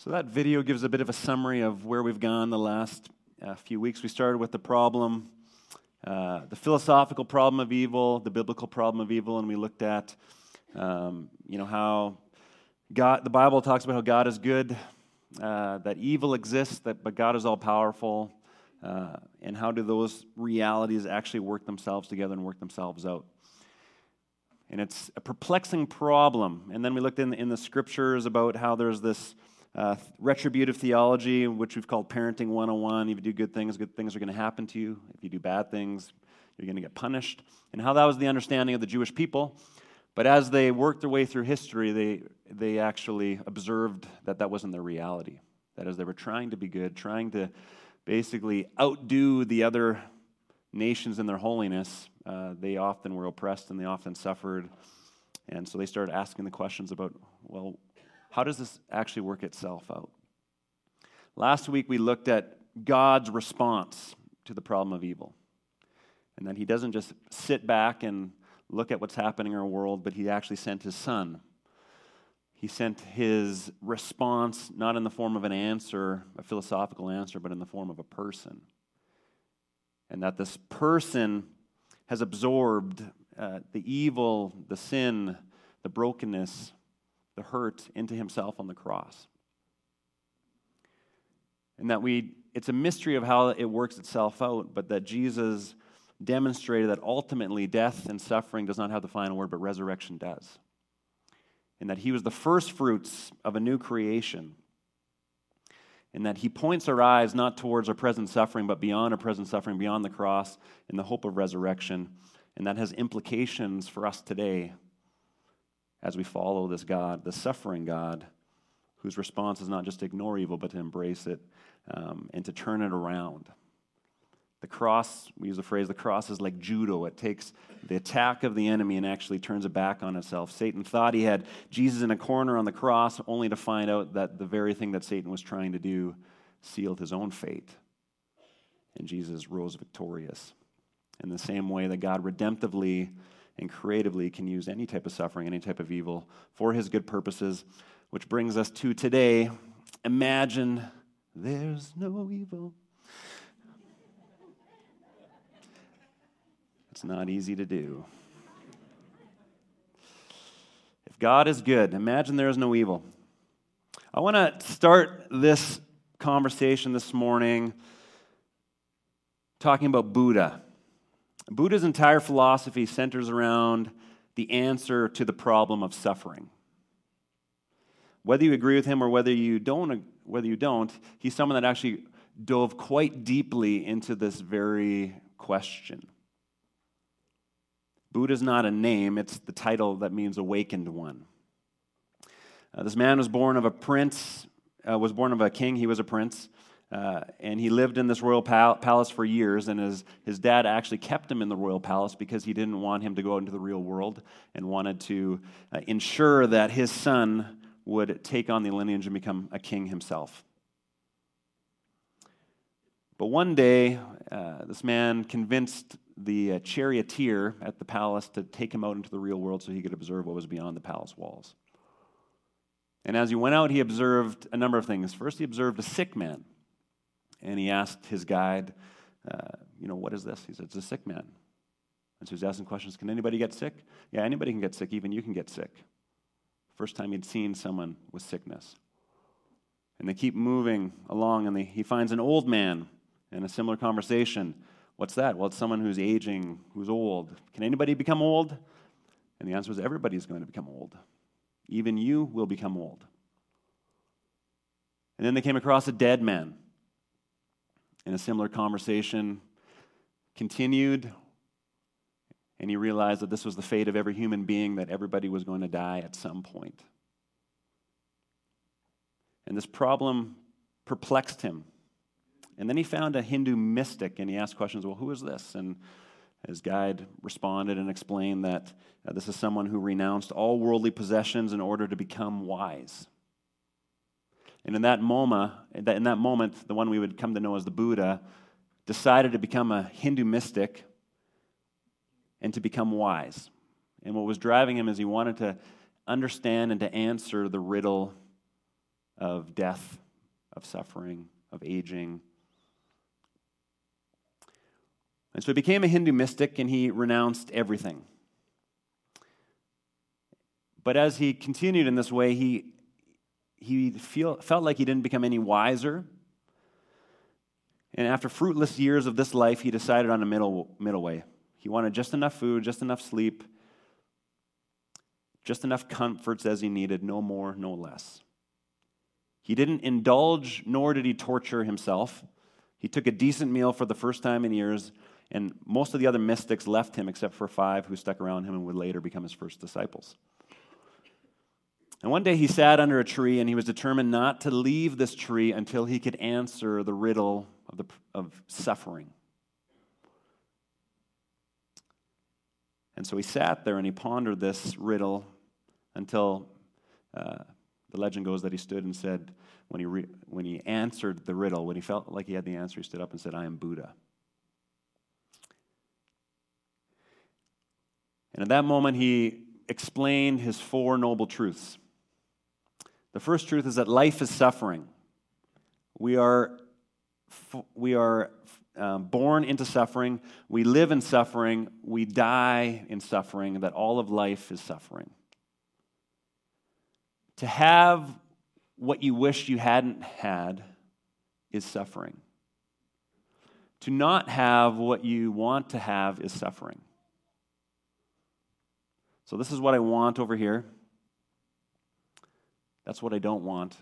So, that video gives a bit of a summary of where we've gone the last uh, few weeks. We started with the problem, uh, the philosophical problem of evil, the biblical problem of evil, and we looked at, um, you know, how God, the Bible talks about how God is good, uh, that evil exists, that, but God is all powerful, uh, and how do those realities actually work themselves together and work themselves out. And it's a perplexing problem. And then we looked in, in the scriptures about how there's this uh, retributive theology, which we've called Parenting 101. If you do good things, good things are going to happen to you. If you do bad things, you're going to get punished. And how that was the understanding of the Jewish people. But as they worked their way through history, they, they actually observed that that wasn't their reality. That as they were trying to be good, trying to basically outdo the other nations in their holiness, uh, they often were oppressed and they often suffered. And so they started asking the questions about, well, how does this actually work itself out? Last week we looked at God's response to the problem of evil. And that he doesn't just sit back and look at what's happening in our world, but he actually sent his son. He sent his response not in the form of an answer, a philosophical answer, but in the form of a person. And that this person has absorbed uh, the evil, the sin, the brokenness, the hurt into himself on the cross. And that we, it's a mystery of how it works itself out, but that Jesus demonstrated that ultimately death and suffering does not have the final word, but resurrection does. And that he was the first fruits of a new creation. And that he points our eyes not towards our present suffering, but beyond our present suffering, beyond the cross, in the hope of resurrection. And that has implications for us today as we follow this God, the suffering God, whose response is not just to ignore evil, but to embrace it um, and to turn it around. The cross, we use the phrase, the cross is like judo. It takes the attack of the enemy and actually turns it back on itself. Satan thought he had Jesus in a corner on the cross, only to find out that the very thing that Satan was trying to do sealed his own fate. And Jesus rose victorious. In the same way that God redemptively and creatively can use any type of suffering, any type of evil for his good purposes, which brings us to today. Imagine there's no evil. It's not easy to do. If God is good, imagine there is no evil. I want to start this conversation this morning talking about Buddha. Buddha's entire philosophy centers around the answer to the problem of suffering. Whether you agree with him or whether you don't, whether you don't, he's someone that actually dove quite deeply into this very question. Buddha's not a name, it's the title that means awakened one. Uh, this man was born of a prince, uh, was born of a king, he was a prince. Uh, and he lived in this royal pal- palace for years, and his, his dad actually kept him in the royal palace because he didn't want him to go out into the real world and wanted to uh, ensure that his son would take on the lineage and become a king himself. But one day, uh, this man convinced the uh, charioteer at the palace to take him out into the real world so he could observe what was beyond the palace walls. And as he went out, he observed a number of things. First, he observed a sick man and he asked his guide, uh, you know, what is this? He said, it's a sick man. And so he's asking questions Can anybody get sick? Yeah, anybody can get sick. Even you can get sick. First time he'd seen someone with sickness. And they keep moving along, and they, he finds an old man in a similar conversation. What's that? Well, it's someone who's aging, who's old. Can anybody become old? And the answer was everybody's going to become old. Even you will become old. And then they came across a dead man in a similar conversation continued, and he realized that this was the fate of every human being, that everybody was going to die at some point. And this problem perplexed him. And then he found a Hindu mystic and he asked questions well, who is this? And his guide responded and explained that uh, this is someone who renounced all worldly possessions in order to become wise. And in that moment, in that moment, the one we would come to know as the Buddha decided to become a Hindu mystic and to become wise. And what was driving him is he wanted to understand and to answer the riddle of death, of suffering, of aging. And so he became a Hindu mystic and he renounced everything. But as he continued in this way, he, he feel, felt like he didn't become any wiser. And after fruitless years of this life, he decided on a middle, middle way. He wanted just enough food, just enough sleep, just enough comforts as he needed, no more, no less. He didn't indulge, nor did he torture himself. He took a decent meal for the first time in years, and most of the other mystics left him except for five who stuck around him and would later become his first disciples. And one day he sat under a tree and he was determined not to leave this tree until he could answer the riddle of, the, of suffering. And so he sat there and he pondered this riddle until uh, the legend goes that he stood and said, when he, re- when he answered the riddle, when he felt like he had the answer, he stood up and said, I am Buddha. And at that moment, he explained his four noble truths. The first truth is that life is suffering. We are, we are um, born into suffering, we live in suffering, we die in suffering, that all of life is suffering. To have what you wish you hadn't had is suffering. To not have what you want to have is suffering. So, this is what I want over here. That's what I don't want.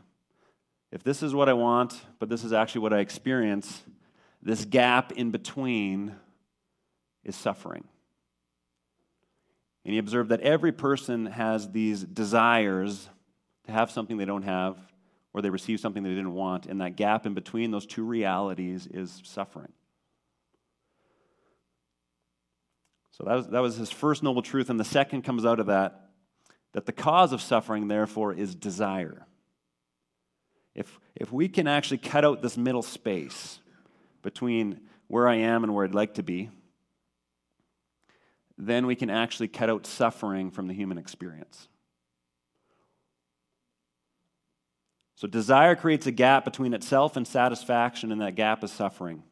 If this is what I want, but this is actually what I experience, this gap in between is suffering. And he observed that every person has these desires to have something they don't have, or they receive something they didn't want, and that gap in between those two realities is suffering. So that was, that was his first noble truth, and the second comes out of that that the cause of suffering, therefore, is desire. If, if we can actually cut out this middle space between where I am and where I'd like to be, then we can actually cut out suffering from the human experience. So, desire creates a gap between itself and satisfaction, and that gap is suffering.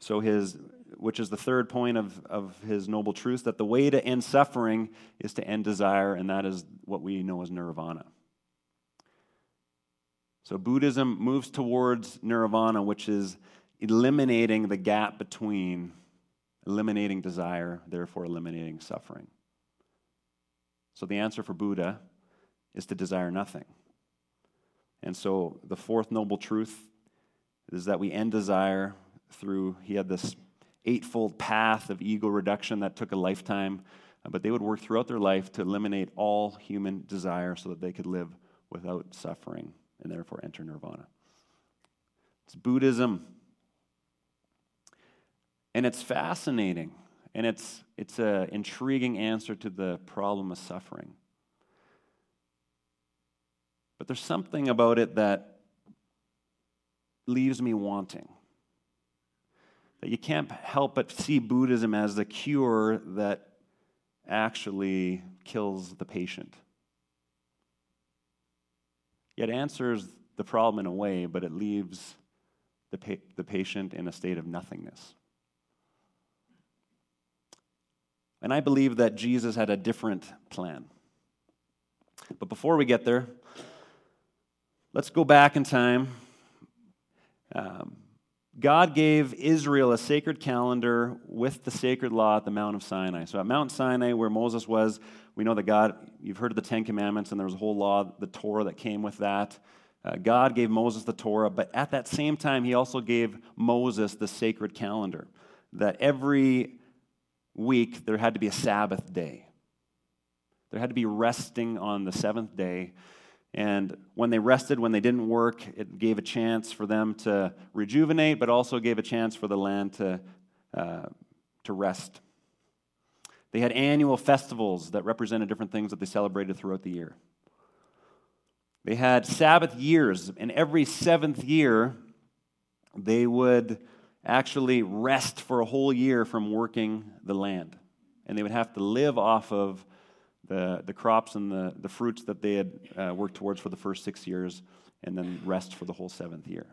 So, his which is the third point of, of his noble truth, that the way to end suffering is to end desire, and that is what we know as nirvana. So Buddhism moves towards nirvana, which is eliminating the gap between eliminating desire, therefore eliminating suffering. So the answer for Buddha is to desire nothing. And so the fourth noble truth is that we end desire through, he had this eightfold path of ego reduction that took a lifetime, uh, but they would work throughout their life to eliminate all human desire so that they could live without suffering and therefore enter nirvana. It's Buddhism. And it's fascinating. And it's, it's an intriguing answer to the problem of suffering. But there's something about it that leaves me wanting that you can't help but see Buddhism as the cure that actually kills the patient. Yet answers the problem in a way, but it leaves the, pa- the patient in a state of nothingness. And I believe that Jesus had a different plan. But before we get there, let's go back in time. Um, God gave Israel a sacred calendar with the sacred law at the Mount of Sinai. So at Mount Sinai, where Moses was, we know that God, you've heard of the Ten Commandments, and there was a whole law, the Torah, that came with that. Uh, God gave Moses the Torah, but at that same time, he also gave Moses the sacred calendar, that every week there had to be a Sabbath day. There had to be resting on the seventh day and when they rested, when they didn't work, it gave a chance for them to rejuvenate, but also gave a chance for the land to, uh, to rest. They had annual festivals that represented different things that they celebrated throughout the year. They had Sabbath years, and every seventh year, they would actually rest for a whole year from working the land. And they would have to live off of the, the crops and the, the fruits that they had uh, worked towards for the first six years, and then rest for the whole seventh year.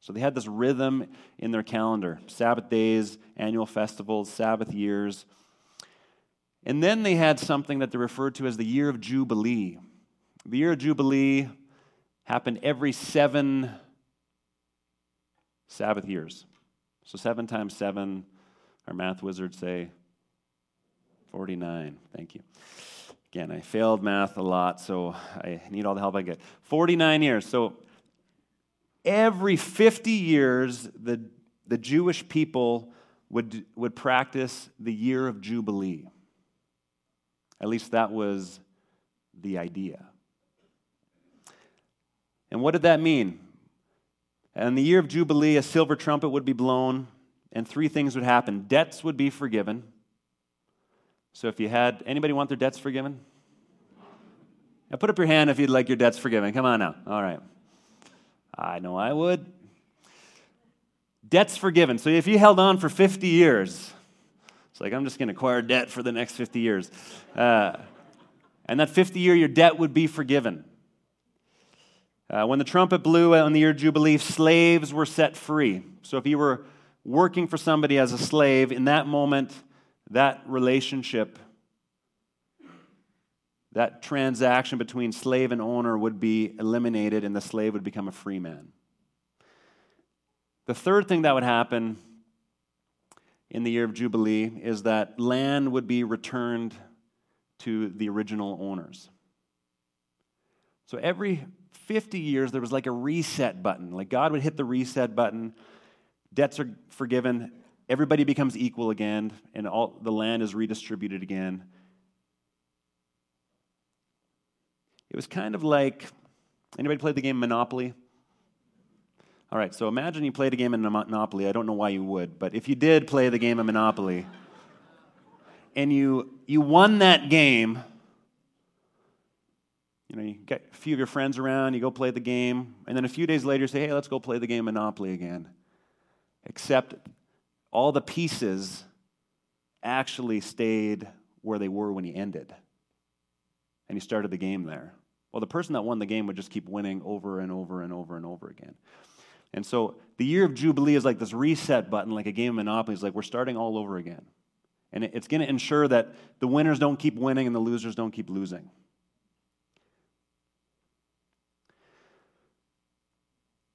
So they had this rhythm in their calendar Sabbath days, annual festivals, Sabbath years. And then they had something that they referred to as the year of Jubilee. The year of Jubilee happened every seven Sabbath years. So seven times seven, our math wizards say 49. Thank you. Again, I failed math a lot, so I need all the help I get. 49 years. So every 50 years, the, the Jewish people would, would practice the year of Jubilee. At least that was the idea. And what did that mean? In the year of Jubilee, a silver trumpet would be blown, and three things would happen debts would be forgiven so if you had anybody want their debts forgiven? Now put up your hand if you'd like your debts forgiven. Come on now. All right. I know I would. Debts forgiven. So if you held on for 50 years, it's like, I'm just going to acquire debt for the next 50 years. Uh, and that 50 year, your debt would be forgiven. Uh, when the trumpet blew on the year Jubilee, slaves were set free. So if you were working for somebody as a slave, in that moment, that relationship, that transaction between slave and owner would be eliminated and the slave would become a free man. The third thing that would happen in the year of Jubilee is that land would be returned to the original owners. So every 50 years, there was like a reset button. Like God would hit the reset button, debts are forgiven, everybody becomes equal again, and all the land is redistributed again. It was kind of like anybody played the game Monopoly? All right, so imagine you played a game of Monopoly. I don't know why you would, but if you did play the game of Monopoly and you you won that game, you know, you get a few of your friends around, you go play the game, and then a few days later you say, "Hey, let's go play the game Monopoly again." Except all the pieces actually stayed where they were when he ended. And he started the game there. Well, the person that won the game would just keep winning over and over and over and over again. And so the year of Jubilee is like this reset button, like a game of Monopoly. It's like we're starting all over again. And it's going to ensure that the winners don't keep winning and the losers don't keep losing.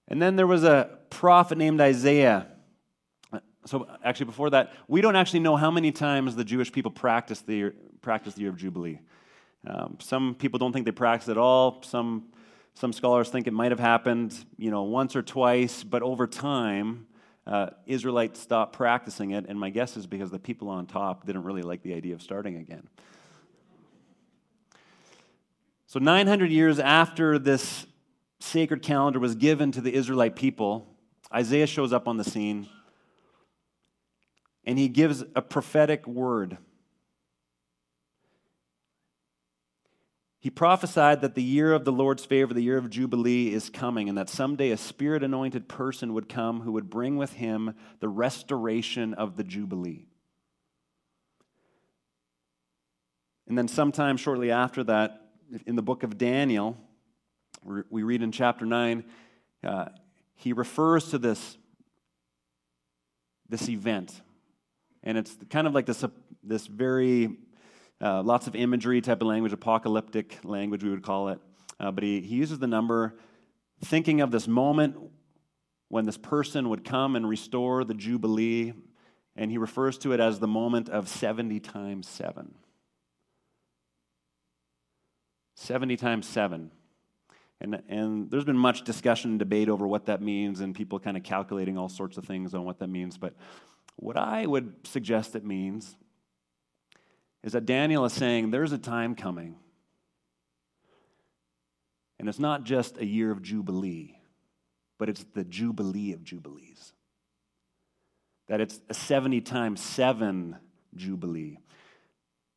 And then there was a prophet named Isaiah so actually before that we don't actually know how many times the jewish people practiced the, practiced the year of jubilee. Um, some people don't think they practiced at all. Some, some scholars think it might have happened you know once or twice but over time uh, israelites stopped practicing it and my guess is because the people on top didn't really like the idea of starting again. So 900 years after this sacred calendar was given to the israelite people isaiah shows up on the scene and he gives a prophetic word. He prophesied that the year of the Lord's favor, the year of Jubilee, is coming, and that someday a spirit anointed person would come who would bring with him the restoration of the Jubilee. And then, sometime shortly after that, in the book of Daniel, we read in chapter 9, uh, he refers to this, this event and it's kind of like this, uh, this very, uh, lots of imagery type of language, apocalyptic language, we would call it. Uh, but he, he uses the number thinking of this moment when this person would come and restore the Jubilee, and he refers to it as the moment of 70 times 7. 70 times 7. And, and there's been much discussion and debate over what that means, and people kind of calculating all sorts of things on what that means. But what I would suggest it means is that Daniel is saying there's a time coming. And it's not just a year of Jubilee, but it's the Jubilee of Jubilees. That it's a 70 times 7 Jubilee.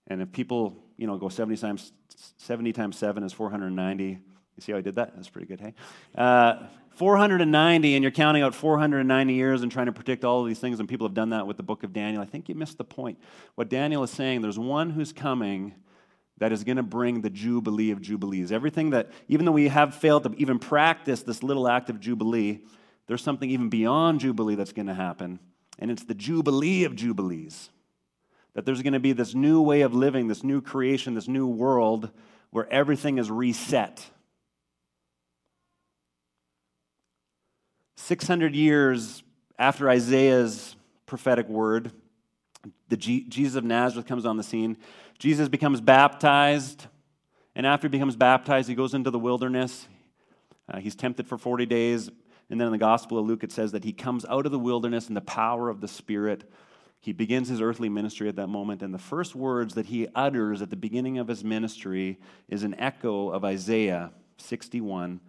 And if people, you know, go 70 times 70 times 7 is 490. You see how I did that? That's pretty good, hey? Uh, 490 and you're counting out 490 years and trying to predict all of these things, and people have done that with the book of Daniel, I think you missed the point. What Daniel is saying, there's one who's coming that is going to bring the Jubilee of Jubilees. Everything that, even though we have failed to even practice this little act of Jubilee, there's something even beyond Jubilee that's going to happen, and it's the Jubilee of Jubilees. That there's going to be this new way of living, this new creation, this new world where everything is reset. 600 years after Isaiah's prophetic word, the G- Jesus of Nazareth comes on the scene. Jesus becomes baptized, and after he becomes baptized, he goes into the wilderness. Uh, he's tempted for 40 days, and then in the Gospel of Luke, it says that he comes out of the wilderness in the power of the Spirit. He begins his earthly ministry at that moment, and the first words that he utters at the beginning of his ministry is an echo of Isaiah 61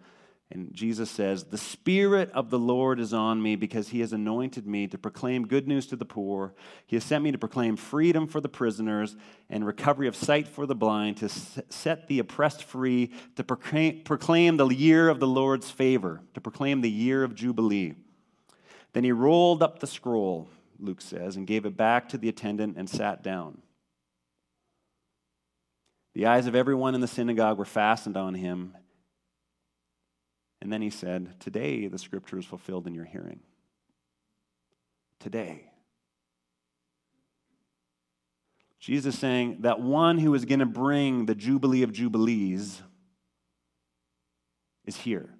and Jesus says, The Spirit of the Lord is on me because he has anointed me to proclaim good news to the poor. He has sent me to proclaim freedom for the prisoners and recovery of sight for the blind, to set the oppressed free, to proclaim the year of the Lord's favor, to proclaim the year of Jubilee. Then he rolled up the scroll, Luke says, and gave it back to the attendant and sat down. The eyes of everyone in the synagogue were fastened on him. And then he said, Today the scripture is fulfilled in your hearing. Today. Jesus saying that one who is going to bring the Jubilee of Jubilees is here.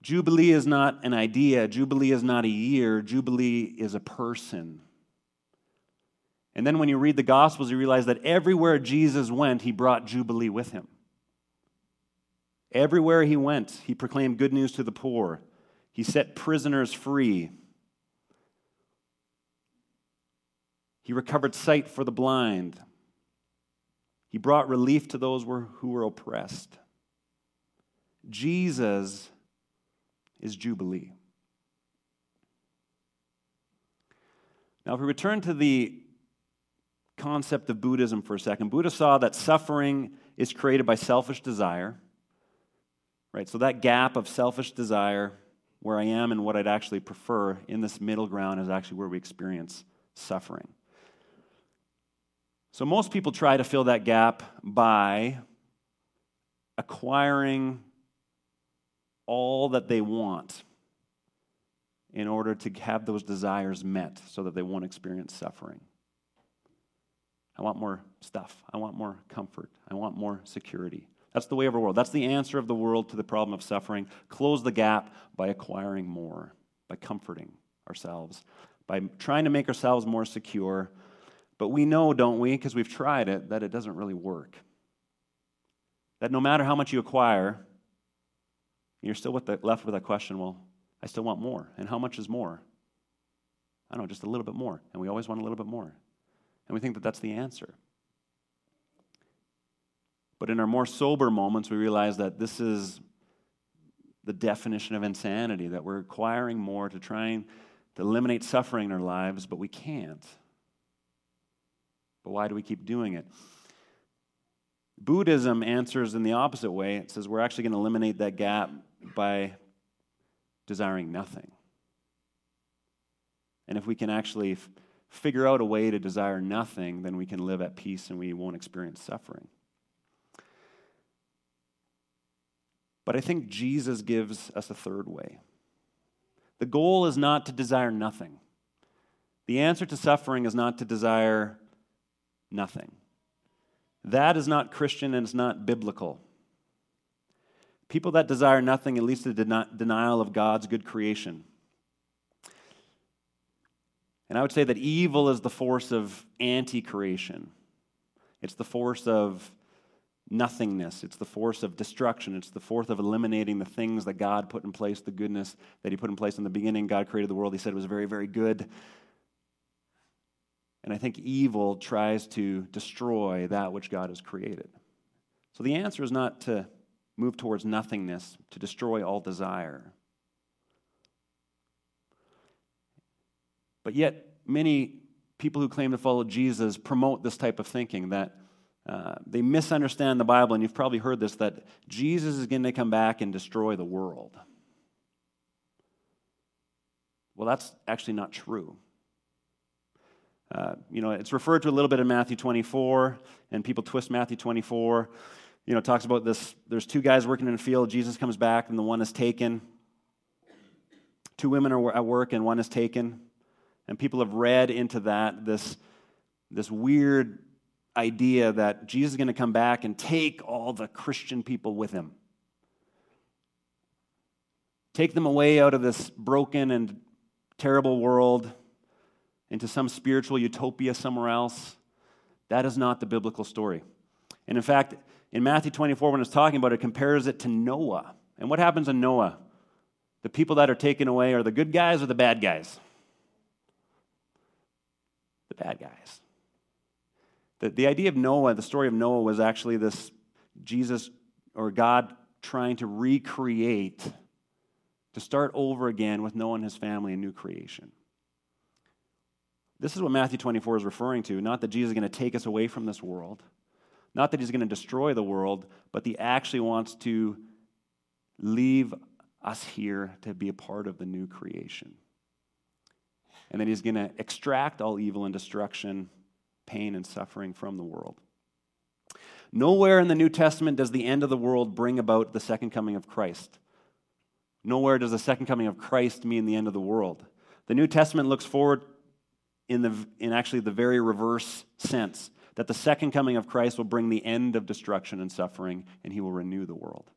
Jubilee is not an idea, Jubilee is not a year, Jubilee is a person. And then when you read the Gospels, you realize that everywhere Jesus went, he brought Jubilee with him. Everywhere he went, he proclaimed good news to the poor. He set prisoners free. He recovered sight for the blind. He brought relief to those who were oppressed. Jesus is Jubilee. Now, if we return to the concept of Buddhism for a second, Buddha saw that suffering is created by selfish desire Right? So that gap of selfish desire, where I am and what I'd actually prefer in this middle ground, is actually where we experience suffering. So most people try to fill that gap by acquiring all that they want in order to have those desires met so that they won't experience suffering. I want more stuff. I want more comfort. I want more security. That's the way of our world. That's the answer of the world to the problem of suffering. Close the gap by acquiring more, by comforting ourselves, by trying to make ourselves more secure. But we know, don't we, because we've tried it, that it doesn't really work. That no matter how much you acquire, you're still with the, left with that question well, I still want more. And how much is more? I don't know, just a little bit more. And we always want a little bit more. And we think that that's the answer. But in our more sober moments, we realize that this is the definition of insanity, that we're acquiring more to try and to eliminate suffering in our lives, but we can't. But why do we keep doing it? Buddhism answers in the opposite way. It says we're actually going to eliminate that gap by desiring nothing. And if we can actually f- figure out a way to desire nothing, then we can live at peace and we won't experience suffering. But I think Jesus gives us a third way. The goal is not to desire nothing. The answer to suffering is not to desire nothing. That is not Christian and it's not biblical. People that desire nothing, at least a denial of God's good creation. And I would say that evil is the force of anti creation, it's the force of nothingness. It's the force of destruction. It's the force of eliminating the things that God put in place, the goodness that He put in place in the beginning. God created the world. He said it was very, very good. And I think evil tries to destroy that which God has created. So the answer is not to move towards nothingness, to destroy all desire. But yet, many people who claim to follow Jesus promote this type of thinking that uh, they misunderstand the Bible, and you've probably heard this that Jesus is going to come back and destroy the world. Well, that's actually not true. Uh, you know, it's referred to a little bit in Matthew 24, and people twist Matthew 24. You know, talks about this. There's two guys working in a field. Jesus comes back, and the one is taken. Two women are at work, and one is taken. And people have read into that this, this weird idea that Jesus is going to come back and take all the Christian people with him. Take them away out of this broken and terrible world into some spiritual utopia somewhere else. That is not the biblical story. And in fact, in Matthew 24, when it's talking about it, it compares it to Noah. And what happens in Noah? The people that are taken away are the good guys or the bad guys? The bad guys. The, the idea of Noah, the story of Noah, was actually this Jesus or God trying to recreate, to start over again with Noah and his family, a new creation. This is what Matthew 24 is referring to. Not that Jesus is going to take us away from this world, not that he's going to destroy the world, but he actually wants to leave us here to be a part of the new creation. And then he's going to extract all evil and destruction, pain and suffering from the world. Nowhere in the New Testament does the end of the world bring about the second coming of Christ. Nowhere does the second coming of Christ mean the end of the world. The New Testament looks forward in, the, in actually the very reverse sense that the second coming of Christ will bring the end of destruction and suffering, and he will renew the world.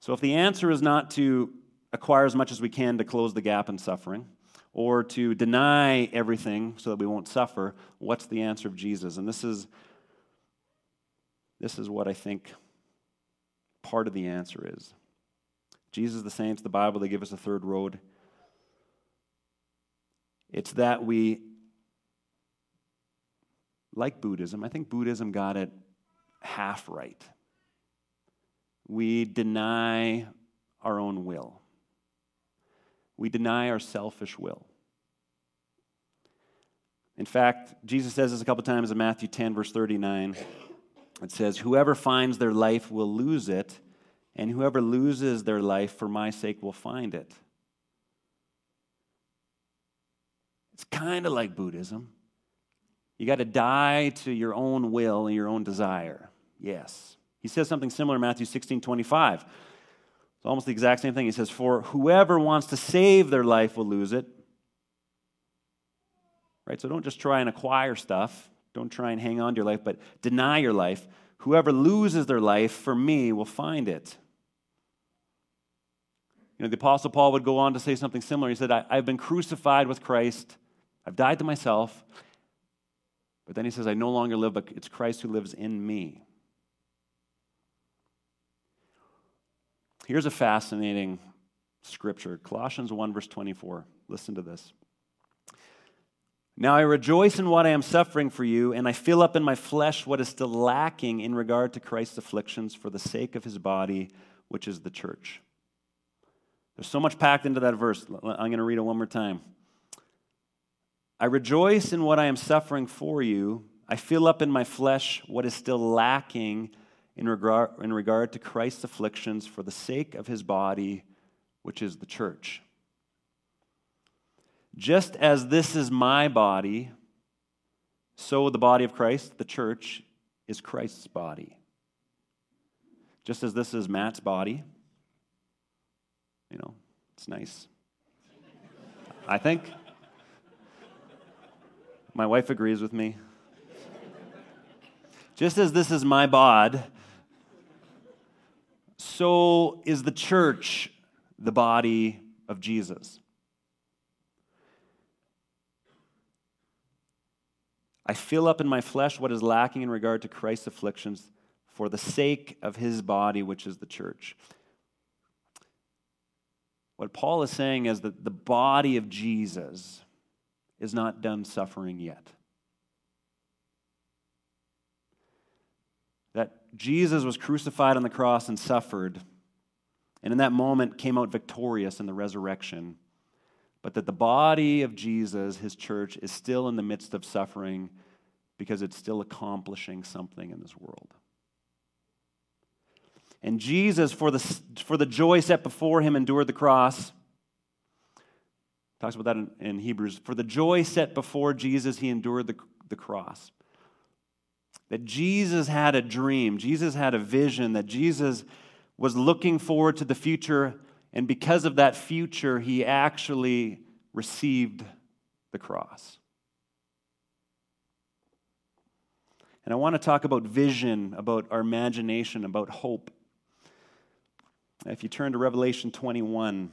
So, if the answer is not to acquire as much as we can to close the gap in suffering, or to deny everything so that we won't suffer, what's the answer of Jesus? And this is, this is what I think part of the answer is. Jesus, the saints, the Bible, they give us a third road. It's that we, like Buddhism, I think Buddhism got it half right. We deny our own will, we deny our selfish will. In fact, Jesus says this a couple times in Matthew 10, verse 39. It says, Whoever finds their life will lose it, and whoever loses their life for my sake will find it. It's kind of like Buddhism. You got to die to your own will and your own desire. Yes. He says something similar in Matthew 16 25. It's almost the exact same thing. He says, For whoever wants to save their life will lose it. Right? So don't just try and acquire stuff. Don't try and hang on to your life, but deny your life. Whoever loses their life for me will find it. You know, the Apostle Paul would go on to say something similar. He said, I, have been crucified with Christ. I've died to myself. But then he says, I no longer live, but it's Christ who lives in me. Here's a fascinating scripture Colossians 1, verse 24. Listen to this. Now I rejoice in what I am suffering for you, and I fill up in my flesh what is still lacking in regard to Christ's afflictions for the sake of his body, which is the church. There's so much packed into that verse. I'm going to read it one more time. I rejoice in what I am suffering for you. I fill up in my flesh what is still lacking in regard, in regard to Christ's afflictions for the sake of his body, which is the church. Just as this is my body, so the body of Christ, the church, is Christ's body. Just as this is Matt's body, you know, it's nice. I think. My wife agrees with me. Just as this is my bod, so is the church the body of Jesus. I fill up in my flesh what is lacking in regard to Christ's afflictions for the sake of his body, which is the church. What Paul is saying is that the body of Jesus is not done suffering yet. That Jesus was crucified on the cross and suffered, and in that moment came out victorious in the resurrection. But that the body of Jesus, his church, is still in the midst of suffering because it's still accomplishing something in this world. And Jesus, for the, for the joy set before him, endured the cross Talks about that in, in Hebrews. For the joy set before Jesus, he endured the, the cross. That Jesus had a dream, Jesus had a vision, that Jesus was looking forward to the future, and because of that future, he actually received the cross. And I want to talk about vision, about our imagination, about hope. If you turn to Revelation 21,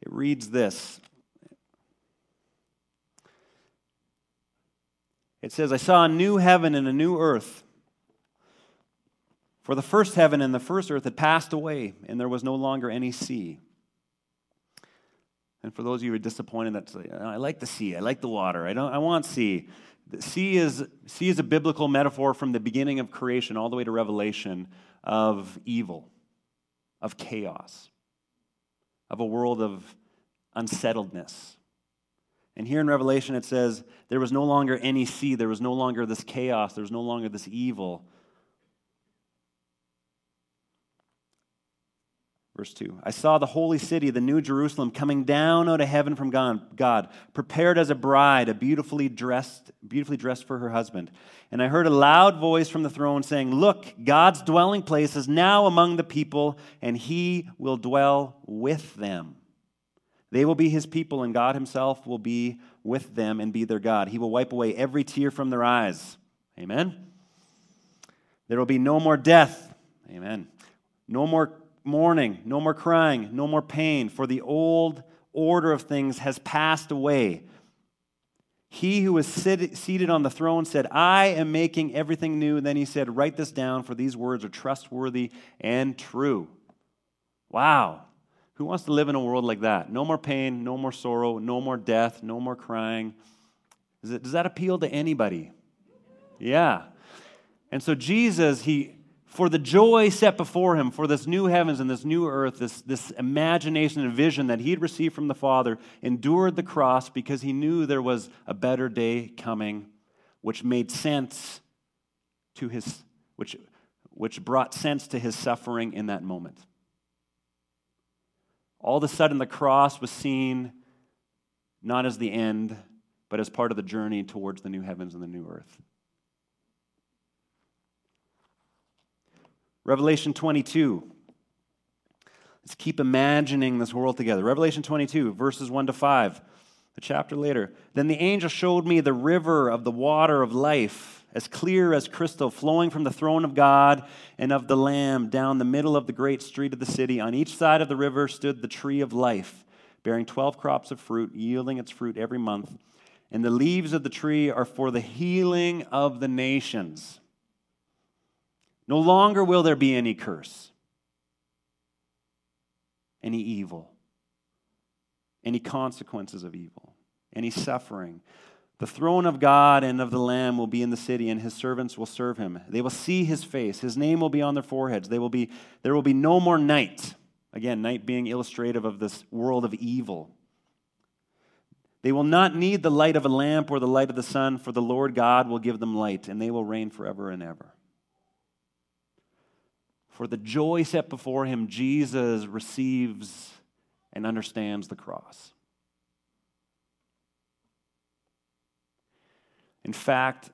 it reads this. It says, I saw a new heaven and a new earth. For the first heaven and the first earth had passed away, and there was no longer any sea. And for those of you who are disappointed, that's I like the sea, I like the water, I don't I want sea. The sea is sea is a biblical metaphor from the beginning of creation all the way to Revelation of evil, of chaos, of a world of unsettledness. And here in Revelation it says there was no longer any sea, there was no longer this chaos, there was no longer this evil. Verse 2 I saw the holy city, the new Jerusalem, coming down out of heaven from God, prepared as a bride, a beautifully dressed, beautifully dressed for her husband. And I heard a loud voice from the throne saying, Look, God's dwelling place is now among the people, and he will dwell with them. They will be his people, and God himself will be with them and be their God. He will wipe away every tear from their eyes. Amen. There will be no more death. Amen. No more mourning, no more crying, no more pain, for the old order of things has passed away. He who was sit- seated on the throne said, I am making everything new. And then he said, Write this down, for these words are trustworthy and true. Wow. Who wants to live in a world like that? No more pain, no more sorrow, no more death, no more crying. It, does that appeal to anybody? Yeah. And so Jesus, he for the joy set before him, for this new heavens and this new earth, this, this imagination and vision that he had received from the Father, endured the cross because he knew there was a better day coming, which made sense to his, which, which brought sense to his suffering in that moment. All of a sudden, the cross was seen not as the end, but as part of the journey towards the new heavens and the new earth. Revelation 22. Let's keep imagining this world together. Revelation 22, verses 1 to 5, a chapter later. Then the angel showed me the river of the water of life, as clear as crystal, flowing from the throne of God and of the Lamb down the middle of the great street of the city. On each side of the river stood the tree of life, bearing 12 crops of fruit, yielding its fruit every month. And the leaves of the tree are for the healing of the nations. No longer will there be any curse, any evil, any consequences of evil, any suffering. The throne of God and of the Lamb will be in the city, and his servants will serve him. They will see his face. His name will be on their foreheads. They will be, there will be no more night. Again, night being illustrative of this world of evil. They will not need the light of a lamp or the light of the sun, for the Lord God will give them light, and they will reign forever and ever. For the joy set before him, Jesus receives and understands the cross. In fact,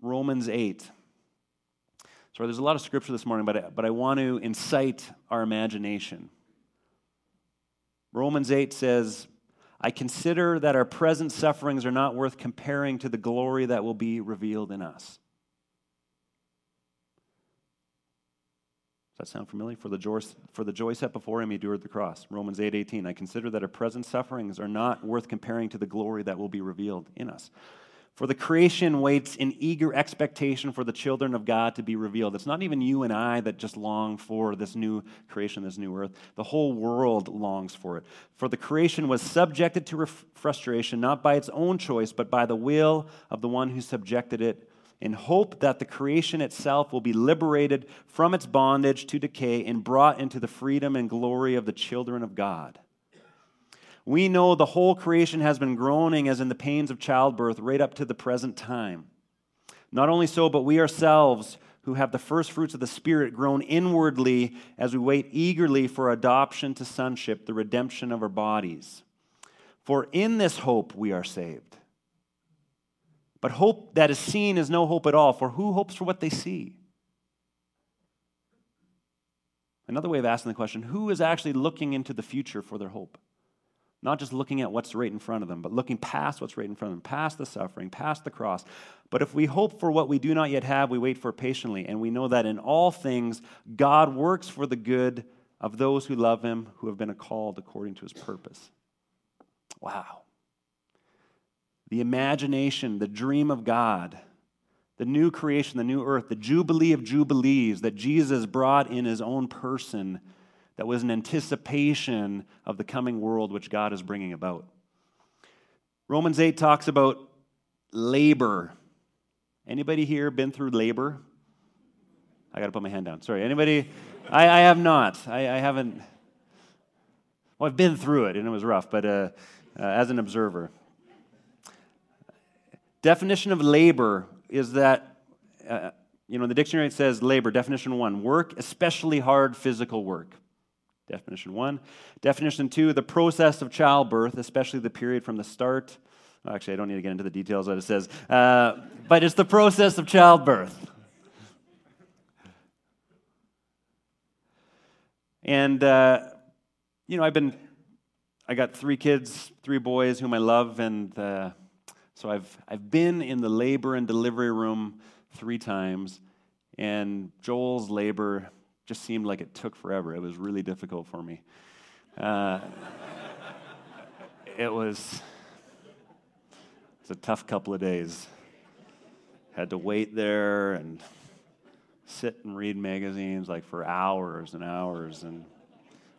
Romans 8. Sorry, there's a lot of scripture this morning, but I, but I want to incite our imagination. Romans 8 says, I consider that our present sufferings are not worth comparing to the glory that will be revealed in us. That sound familiar? For the, joy, for the joy set before him, he endured the cross. Romans 8 18. I consider that our present sufferings are not worth comparing to the glory that will be revealed in us. For the creation waits in eager expectation for the children of God to be revealed. It's not even you and I that just long for this new creation, this new earth. The whole world longs for it. For the creation was subjected to frustration, not by its own choice, but by the will of the one who subjected it in hope that the creation itself will be liberated from its bondage to decay and brought into the freedom and glory of the children of God. We know the whole creation has been groaning as in the pains of childbirth right up to the present time. Not only so, but we ourselves, who have the first fruits of the Spirit groan inwardly as we wait eagerly for adoption to sonship, the redemption of our bodies. For in this hope we are saved. But hope that is seen is no hope at all, for who hopes for what they see? Another way of asking the question who is actually looking into the future for their hope? Not just looking at what's right in front of them, but looking past what's right in front of them, past the suffering, past the cross. But if we hope for what we do not yet have, we wait for patiently. And we know that in all things, God works for the good of those who love him, who have been called according to his purpose. Wow. The imagination, the dream of God, the new creation, the new earth, the jubilee of jubilees that Jesus brought in his own person that was an anticipation of the coming world which God is bringing about. Romans 8 talks about labor. Anybody here been through labor? I got to put my hand down. Sorry. Anybody? I, I have not. I, I, haven't. Well, I've been through it and it was rough, but uh, uh, as an observer. Definition of labor is that, uh, you know, in the dictionary it says labor, definition one, work, especially hard physical work. Definition one. Definition two, the process of childbirth, especially the period from the start. Actually, I don't need to get into the details that it says, uh, but it's the process of childbirth. And, uh, you know, I've been, I got three kids, three boys whom I love, and uh, so I've, I've been in the labor and delivery room three times, and Joel's labor just seemed like it took forever. It was really difficult for me. Uh, it was it was a tough couple of days. Had to wait there and sit and read magazines like for hours and hours. And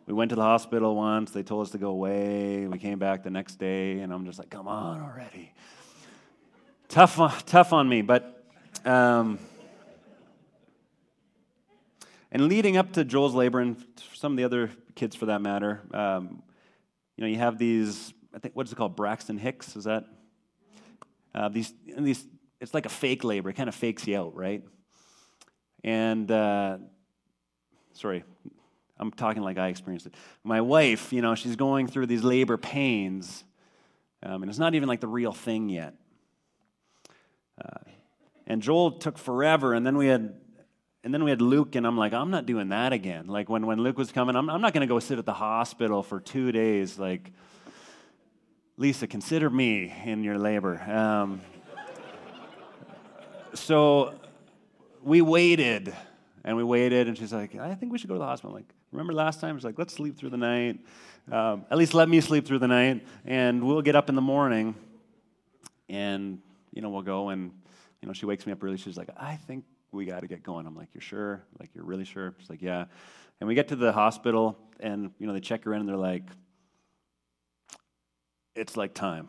we went to the hospital once. They told us to go away. We came back the next day, and I'm just like, come on already. Tough, tough on me, but. Um, and leading up to Joel's labor, and some of the other kids for that matter, um, you know, you have these, I think, what's it called? Braxton Hicks, is that? Uh, these, these, it's like a fake labor. It kind of fakes you out, right? And, uh, sorry, I'm talking like I experienced it. My wife, you know, she's going through these labor pains, um, and it's not even like the real thing yet. And Joel took forever, and then we had and then we had Luke, and I'm like, I'm not doing that again. Like when, when Luke was coming, I'm, I'm not going to go sit at the hospital for two days. Like, Lisa, consider me in your labor. Um, so we waited, and we waited, and she's like, I think we should go to the hospital. I'm like, remember last time? She's like, let's sleep through the night. Um, at least let me sleep through the night, and we'll get up in the morning, and you know we'll go and you know she wakes me up early. She's like, I think we got to get going. I'm like, you're sure? Like, you're really sure? She's like, yeah. And we get to the hospital, and you know, they check her in, and they're like, it's like time.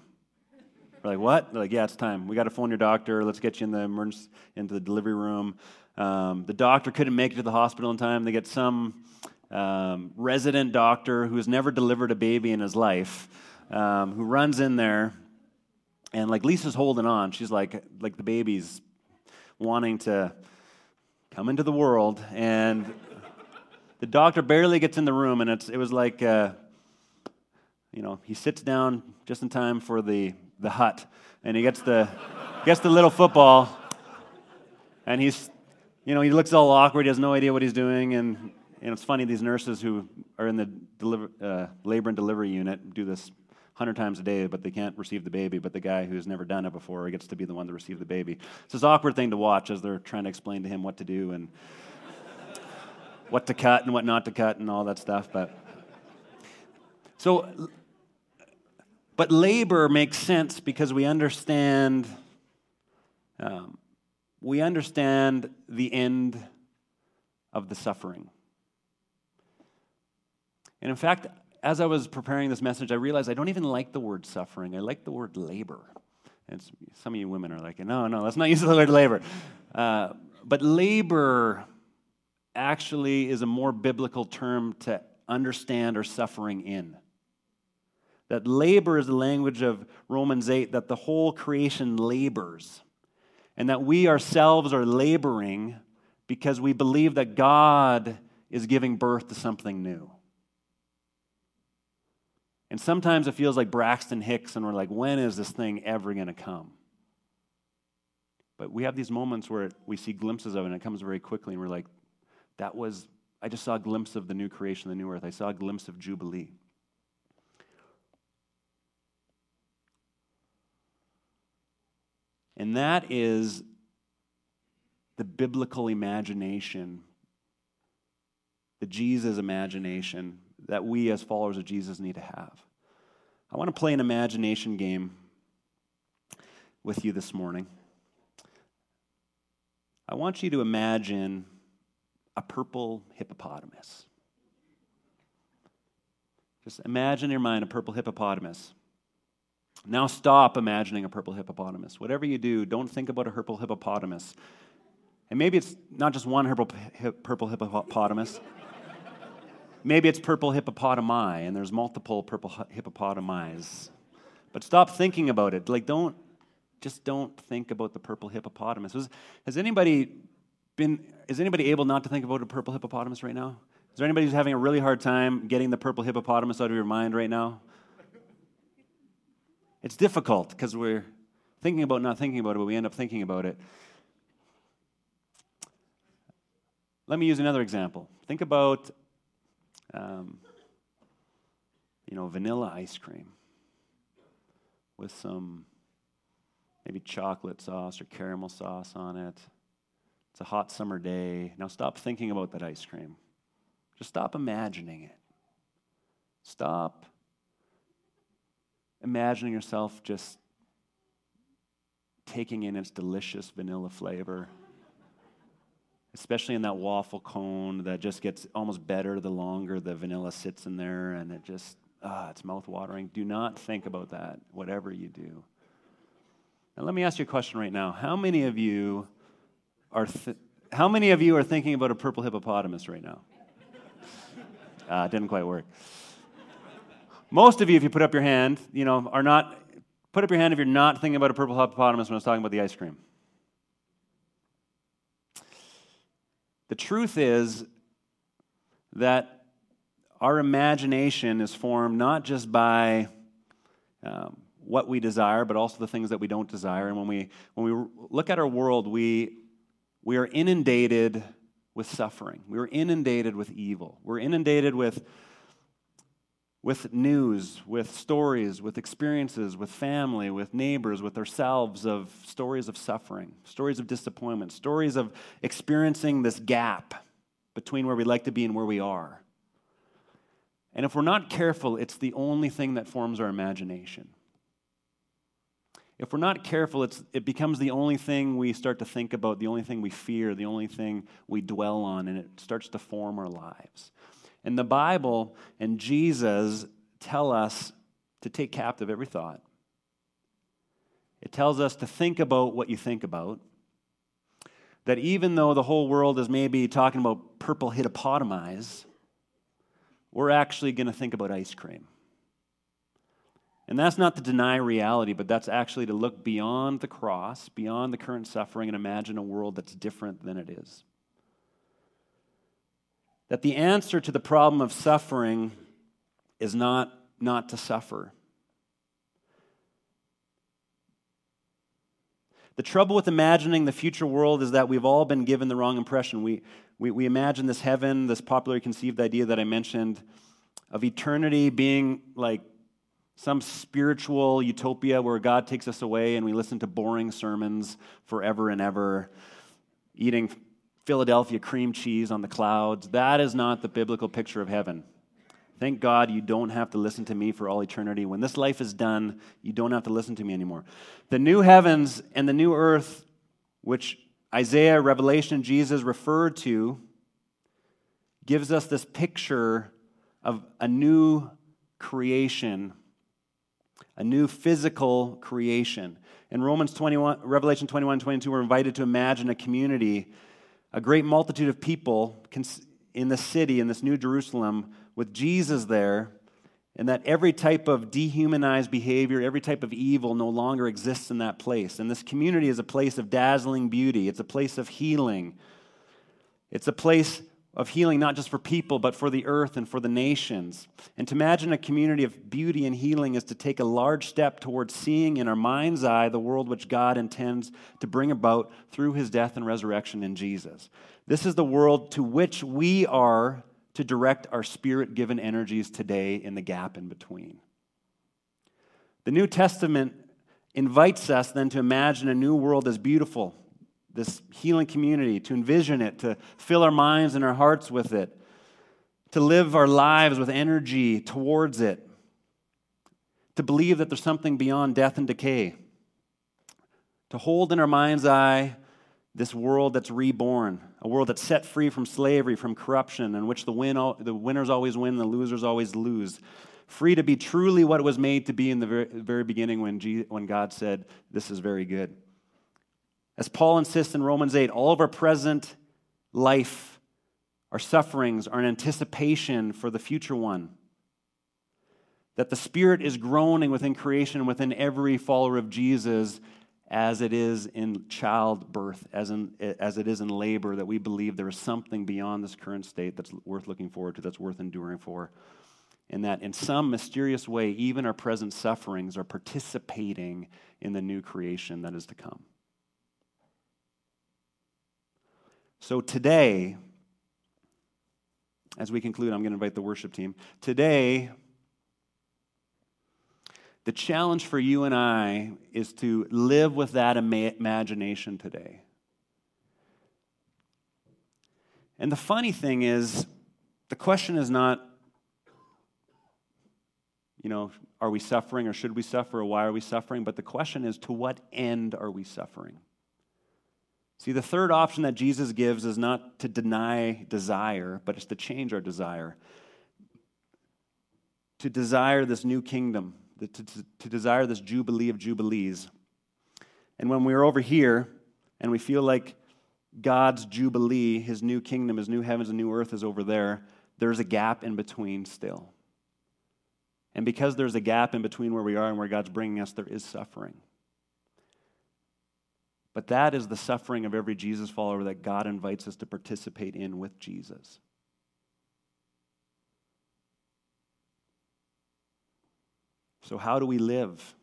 We're like, what? They're like, yeah, it's time. We got to phone your doctor. Let's get you in the emergency into the delivery room. Um, the doctor couldn't make it to the hospital in time. They get some um, resident doctor who's never delivered a baby in his life, um, who runs in there, and like Lisa's holding on. She's like, like the baby's wanting to come into the world, and the doctor barely gets in the room, and it's, it was like, uh, you know, he sits down just in time for the, the hut, and he gets the, gets the little football, and he's, you know, he looks all awkward, he has no idea what he's doing, and, and it's funny, these nurses who are in the deliver, uh, labor and delivery unit do this 100 times a day, but they can't receive the baby. But the guy who's never done it before gets to be the one to receive the baby. It's this awkward thing to watch as they're trying to explain to him what to do and what to cut and what not to cut and all that stuff. But so, but labor makes sense because we understand. Um, we understand the end of the suffering. And in fact, as I was preparing this message, I realized I don't even like the word suffering. I like the word labor. And some of you women are like, no, no, let's not use the word labor. Uh, but labor actually is a more biblical term to understand our suffering in. That labor is the language of Romans 8, that the whole creation labors, and that we ourselves are laboring because we believe that God is giving birth to something new. And sometimes it feels like Braxton Hicks, and we're like, when is this thing ever going to come? But we have these moments where we see glimpses of it, and it comes very quickly, and we're like, that was, I just saw a glimpse of the new creation, the new earth. I saw a glimpse of Jubilee. And that is the biblical imagination, the Jesus imagination that we as followers of Jesus need to have. I want to play an imagination game with you this morning. I want you to imagine a purple hippopotamus. Just imagine in your mind a purple hippopotamus. Now stop imagining a purple hippopotamus. Whatever you do, don't think about a purple hippopotamus. And maybe it's not just one purple hippopotamus. Maybe it's purple hippopotami, and there's multiple purple hippopotamis. But stop thinking about it. Like, don't, just don't think about the purple hippopotamus. Has, has anybody been, is anybody able not to think about a purple hippopotamus right now? Is there anybody who's having a really hard time getting the purple hippopotamus out of your mind right now? It's difficult because we're thinking about not thinking about it, but we end up thinking about it. Let me use another example. Think about, um, you know, vanilla ice cream with some maybe chocolate sauce or caramel sauce on it. It's a hot summer day. Now stop thinking about that ice cream. Just stop imagining it. Stop imagining yourself just taking in its delicious vanilla flavor, especially in that waffle cone that just gets almost better the longer the vanilla sits in there and it just, ah, it's mouth-watering. Do not think about that, whatever you do. And let me ask you a question right now. How many of you are, th- how many of you are thinking about a purple hippopotamus right now? Uh, didn't quite work. Most of you, if you put up your hand, you know, are not, put up your hand if you're not thinking about a purple hippopotamus when I was talking about the ice cream. The truth is that our imagination is formed not just by um, what we desire, but also the things that we don't desire. And when we, when we look at our world, we, we are inundated with suffering. We are inundated with evil. We're inundated with with news, with stories, with experiences, with family, with neighbors, with ourselves of stories of suffering, stories of disappointment, stories of experiencing this gap between where we like to be and where we are. And if we're not careful, it's the only thing that forms our imagination. If we're not careful, it becomes the only thing we start to think about, the only thing we fear, the only thing we dwell on, and it starts to form our lives. And the Bible and Jesus tell us to take captive every thought. It tells us to think about what you think about. That even though the whole world is maybe talking about purple hippopotamis, we're actually going to think about ice cream. And that's not to deny reality, but that's actually to look beyond the cross, beyond the current suffering, and imagine a world that's different than it is that the answer to the problem of suffering is not not to suffer. The trouble with imagining the future world is that we've all been given the wrong impression. We, we, we imagine this heaven, this popularly conceived idea that I mentioned of eternity being like some spiritual utopia where God takes us away and we listen to boring sermons forever and ever, eating Philadelphia cream cheese on the clouds. That is not the biblical picture of heaven. Thank God you don't have to listen to me for all eternity. When this life is done, you don't have to listen to me anymore. The new heavens and the new earth, which Isaiah, Revelation, Jesus referred to, gives us this picture of a new creation, a new physical creation. In Romans 21, Revelation 21 22, we're invited to imagine a community a great multitude of people in the city, in this New Jerusalem, with Jesus there, and that every type of dehumanized behavior, every type of evil no longer exists in that place. And this community is a place of dazzling beauty, it's a place of healing. It's a place of healing not just for people, but for the earth and for the nations. And to imagine a community of beauty and healing is to take a large step towards seeing in our mind's eye the world which God intends to bring about through his death and resurrection in Jesus. This is the world to which we are to direct our spirit given energies today in the gap in between. The New Testament invites us then to imagine a new world as beautiful this healing community, to envision it, to fill our minds and our hearts with it, to live our lives with energy towards it, to believe that there's something beyond death and decay, to hold in our mind's eye this world that's reborn, a world that's set free from slavery, from corruption, in which the, win, the winners always win, the losers always lose. Free to be truly what it was made to be in the very, beginning when, when God said, This is very good. As Paul insists in Romans 8, all of our present life, our sufferings, are an anticipation for the future one. That the Spirit is groaning within creation, within every follower of Jesus, as it is in childbirth, as, in, as it is in labor, that we believe there is something beyond this current state that's worth looking forward to, that's worth enduring for. And that in some mysterious way, even our present sufferings are participating in the new creation that is to come. So today, as we conclude, I'm going to invite the worship team. Today, the challenge for you and I is to live with that imagination today. And the funny thing is, the question is not, you know, are we suffering or should we suffer or why are we suffering? But the question is, to what end are we suffering? See, the third option that Jesus gives is not to deny desire, but it's to change our desire. To desire this new kingdom, to, to, to desire this jubilee of jubilees. And when we're over here and we feel like God's jubilee, his new kingdom, his new heavens and new earth is over there, there's a gap in between still. And because there's a gap in between where we are and where God's bringing us, there is suffering. But that is the suffering of every Jesus follower that God invites us to participate in with Jesus. So, how do we live?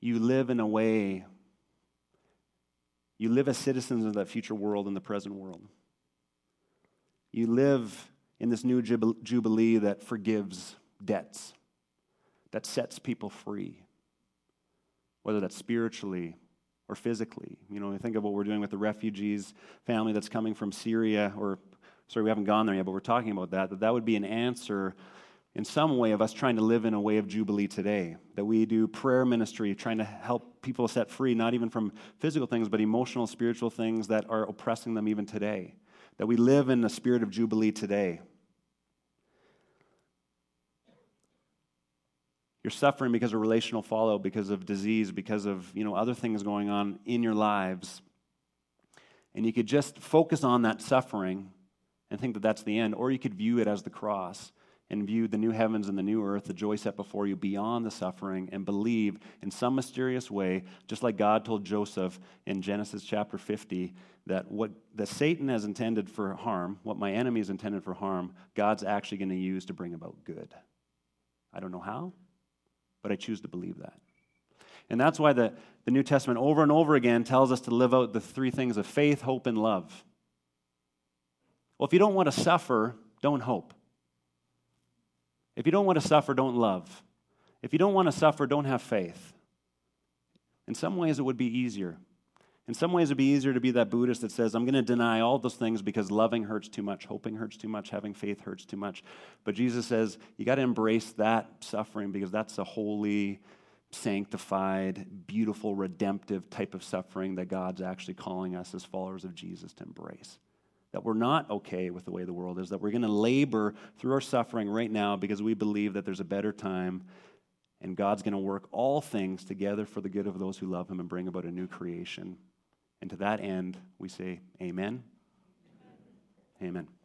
You live in a way, you live as citizens of that future world and the present world. You live in this new jubilee that forgives debts, that sets people free, whether that's spiritually or physically. You know, think of what we're doing with the refugees family that's coming from Syria, or sorry, we haven't gone there yet, but we're talking about that, that that would be an answer in some way of us trying to live in a way of Jubilee today. That we do prayer ministry, trying to help people set free, not even from physical things, but emotional, spiritual things that are oppressing them even today. That we live in the spirit of Jubilee today. You're suffering because of relational fallout, because of disease, because of you know, other things going on in your lives. And you could just focus on that suffering and think that that's the end, or you could view it as the cross and view the new heavens and the new earth, the joy set before you beyond the suffering, and believe in some mysterious way, just like God told Joseph in Genesis chapter 50, that what that Satan has intended for harm, what my enemy has intended for harm, God's actually going to use to bring about good. I don't know how, but I choose to believe that. And that's why the, the New Testament over and over again tells us to live out the three things of faith, hope, and love. Well, if you don't want to suffer, don't hope. If you don't want to suffer, don't love. If you don't want to suffer, don't have faith. In some ways, it would be easier. In some ways, it'd be easier to be that Buddhist that says, I'm going to deny all those things because loving hurts too much, hoping hurts too much, having faith hurts too much. But Jesus says, you got to embrace that suffering because that's a holy, sanctified, beautiful, redemptive type of suffering that God's actually calling us as followers of Jesus to embrace. That we're not okay with the way the world is, that we're going to labor through our suffering right now because we believe that there's a better time and God's going to work all things together for the good of those who love Him and bring about a new creation. And to that end, we say, Amen. Amen. Amen.